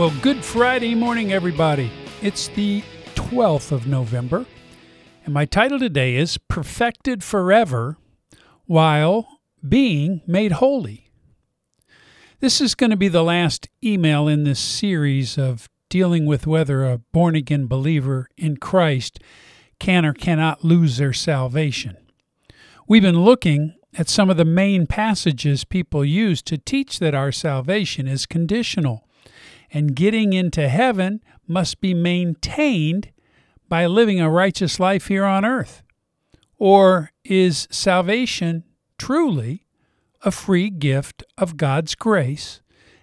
Well, good Friday morning, everybody. It's the 12th of November, and my title today is Perfected Forever While Being Made Holy. This is going to be the last email in this series of dealing with whether a born again believer in Christ can or cannot lose their salvation. We've been looking at some of the main passages people use to teach that our salvation is conditional and getting into heaven must be maintained by living a righteous life here on earth? Or is salvation truly a free gift of God's grace,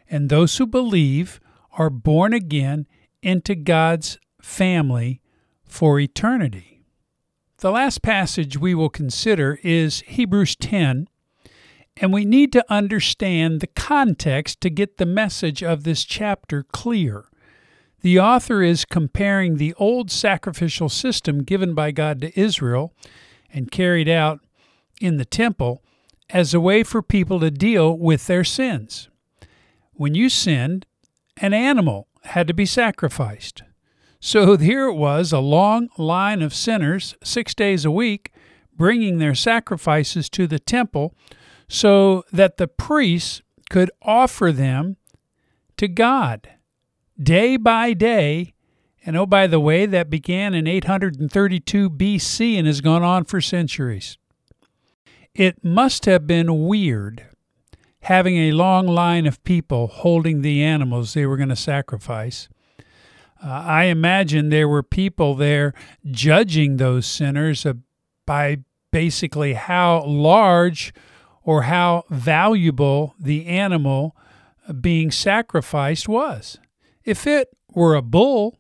and those who believe are born again into God's family for eternity? The last passage we will consider is Hebrews 10 and we need to understand the context to get the message of this chapter clear. The author is comparing the old sacrificial system given by God to Israel and carried out in the temple as a way for people to deal with their sins. When you sinned, an animal had to be sacrificed. So here it was, a long line of sinners, six days a week, bringing their sacrifices to the temple so that the priests could offer them to God day by day. And oh, by the way, that began in 832 BC and has gone on for centuries. It must have been weird having a long line of people holding the animals they were going to sacrifice. Uh, I imagine there were people there judging those sinners uh, by basically how large or how valuable the animal being sacrificed was. If it were a bull,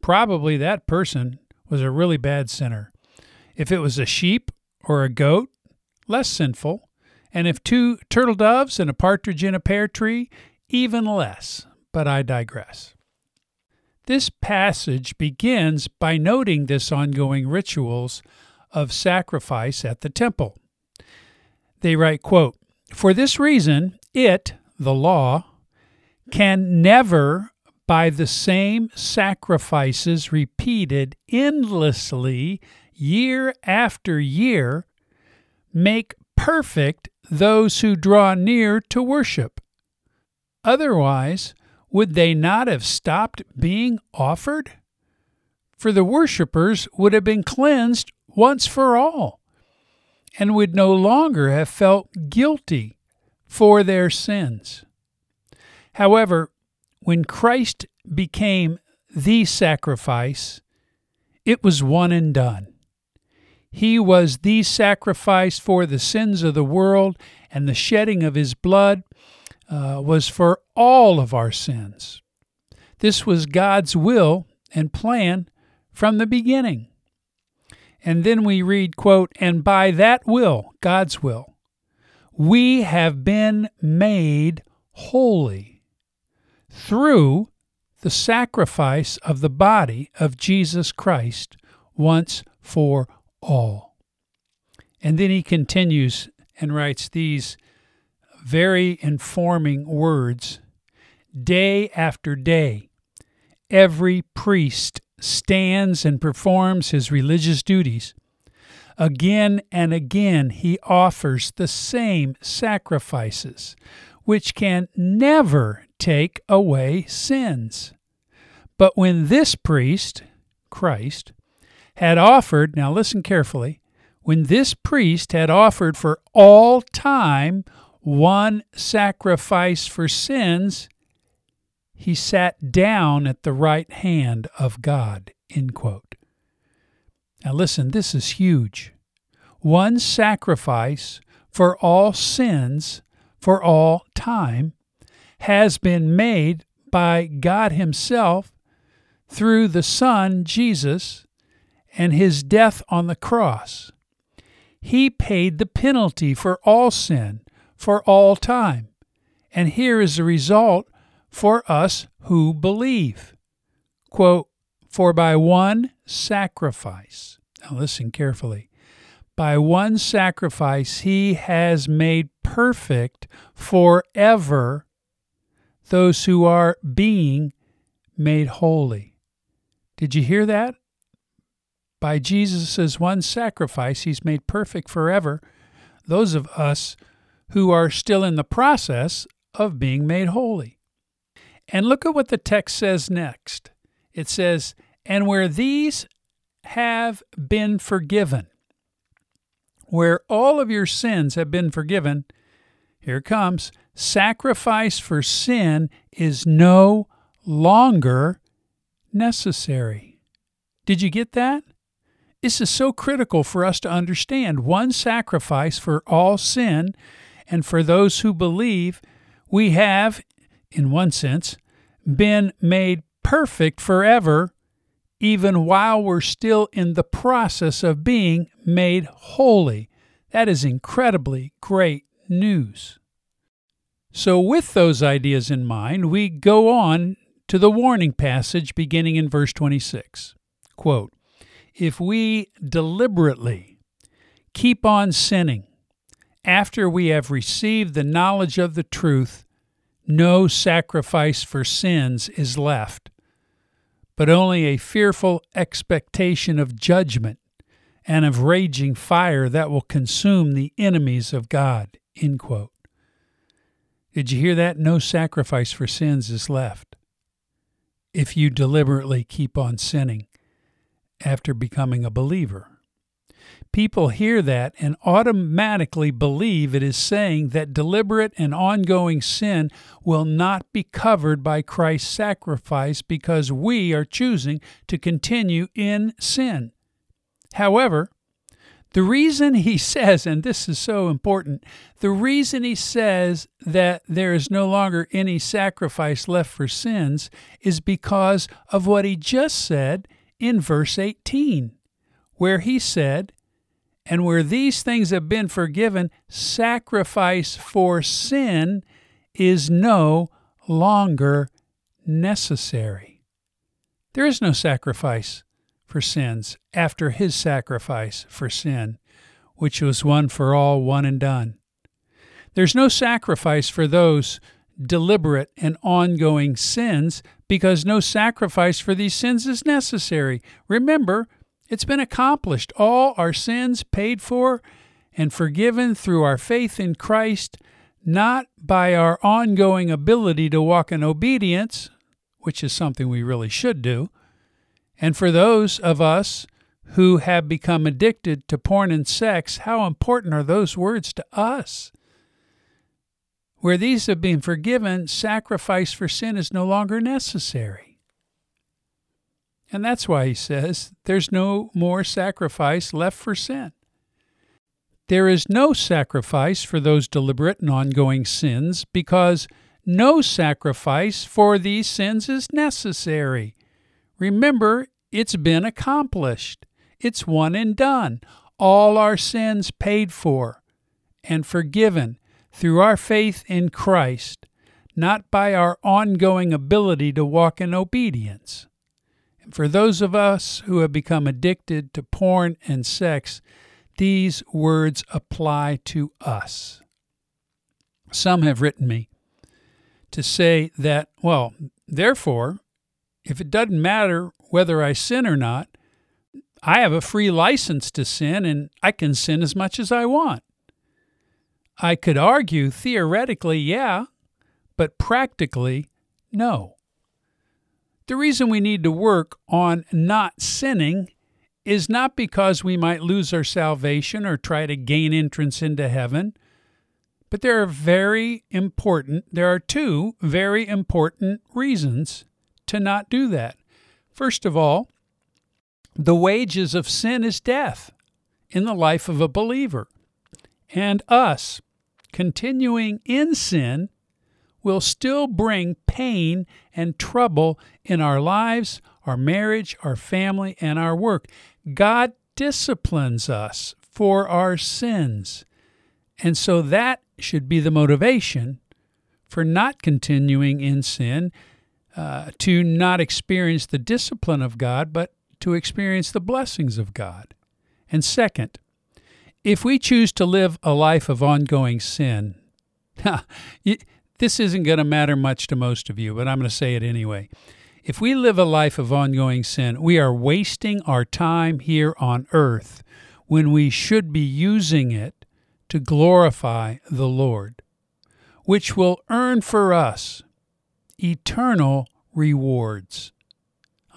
probably that person was a really bad sinner. If it was a sheep or a goat, less sinful. And if two turtle doves and a partridge in a pear tree, even less. But I digress. This passage begins by noting this ongoing rituals of sacrifice at the temple. They write, quote, For this reason, it, the law, can never, by the same sacrifices repeated endlessly year after year, make perfect those who draw near to worship. Otherwise, would they not have stopped being offered? For the worshippers would have been cleansed once for all and would no longer have felt guilty for their sins. However, when Christ became the sacrifice, it was one and done. He was the sacrifice for the sins of the world, and the shedding of his blood uh, was for all of our sins. This was God's will and plan from the beginning. And then we read, quote, and by that will, God's will, we have been made holy through the sacrifice of the body of Jesus Christ once for all. And then he continues and writes these very informing words Day after day, every priest stands and performs his religious duties. Again and again, he offers the same sacrifices, which can never take away sins. But when this priest, Christ, had offered, now listen carefully, when this priest had offered for all time one sacrifice for sins, he sat down at the right hand of God. End quote. Now listen, this is huge. One sacrifice for all sins for all time has been made by God Himself through the Son, Jesus, and His death on the cross. He paid the penalty for all sin for all time. And here is the result for us who believe. Quote, For by one sacrifice, now listen carefully, by one sacrifice he has made perfect forever those who are being made holy. Did you hear that? By Jesus' one sacrifice, he's made perfect forever those of us who are still in the process of being made holy. And look at what the text says next. It says, And where these have been forgiven, where all of your sins have been forgiven, here comes, sacrifice for sin is no longer necessary. Did you get that? This is so critical for us to understand. One sacrifice for all sin, and for those who believe, we have, in one sense, been made perfect forever, even while we're still in the process of being made holy. That is incredibly great news. So, with those ideas in mind, we go on to the warning passage beginning in verse 26. Quote, if we deliberately keep on sinning after we have received the knowledge of the truth, no sacrifice for sins is left, but only a fearful expectation of judgment and of raging fire that will consume the enemies of God. Did you hear that? No sacrifice for sins is left if you deliberately keep on sinning after becoming a believer. People hear that and automatically believe it is saying that deliberate and ongoing sin will not be covered by Christ's sacrifice because we are choosing to continue in sin. However, the reason he says, and this is so important, the reason he says that there is no longer any sacrifice left for sins is because of what he just said in verse 18, where he said, And where these things have been forgiven, sacrifice for sin is no longer necessary. There is no sacrifice for sins after his sacrifice for sin, which was one for all, one and done. There's no sacrifice for those deliberate and ongoing sins because no sacrifice for these sins is necessary. Remember, it's been accomplished. All our sins paid for and forgiven through our faith in Christ, not by our ongoing ability to walk in obedience, which is something we really should do. And for those of us who have become addicted to porn and sex, how important are those words to us? Where these have been forgiven, sacrifice for sin is no longer necessary. And that's why he says there's no more sacrifice left for sin. There is no sacrifice for those deliberate and ongoing sins because no sacrifice for these sins is necessary. Remember, it's been accomplished. It's one and done. All our sins paid for and forgiven through our faith in Christ, not by our ongoing ability to walk in obedience. And for those of us who have become addicted to porn and sex, these words apply to us. Some have written me to say that, well, therefore, if it doesn't matter whether I sin or not, I have a free license to sin and I can sin as much as I want. I could argue theoretically, yeah, but practically, no. The reason we need to work on not sinning is not because we might lose our salvation or try to gain entrance into heaven, but there are very important, there are two very important reasons to not do that. First of all, the wages of sin is death in the life of a believer and us continuing in sin will still bring pain and trouble in our lives, our marriage, our family, and our work. God disciplines us for our sins. And so that should be the motivation for not continuing in sin, uh, to not experience the discipline of God, but to experience the blessings of God. And second, if we choose to live a life of ongoing sin, this isn't going to matter much to most of you, but I'm going to say it anyway. If we live a life of ongoing sin, we are wasting our time here on earth when we should be using it to glorify the Lord, which will earn for us eternal rewards.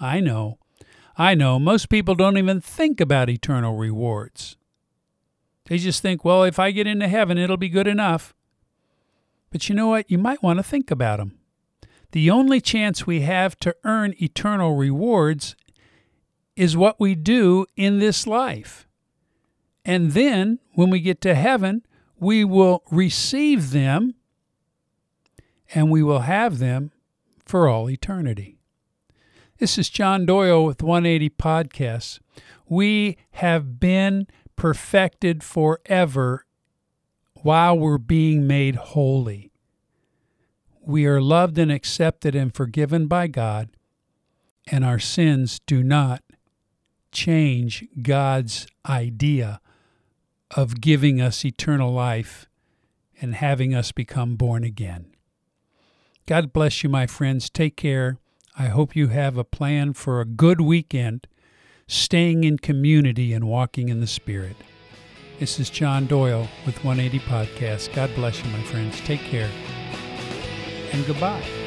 I know, I know, most people don't even think about eternal rewards. They just think, well, if I get into heaven, it'll be good enough. But you know what? You might want to think about them. The only chance we have to earn eternal rewards is what we do in this life. And then, when we get to heaven, we will receive them and we will have them for all eternity. This is John Doyle with 180 Podcasts. We have been perfected forever while we're being made holy we are loved and accepted and forgiven by God, and our sins do not change God's idea of giving us eternal life and having us become born again. God bless you, my friends. Take care. I hope you have a plan for a good weekend, staying in community and walking in the Spirit. This is John Doyle with 180 Podcast. God bless you, my friends. Take care and goodbye.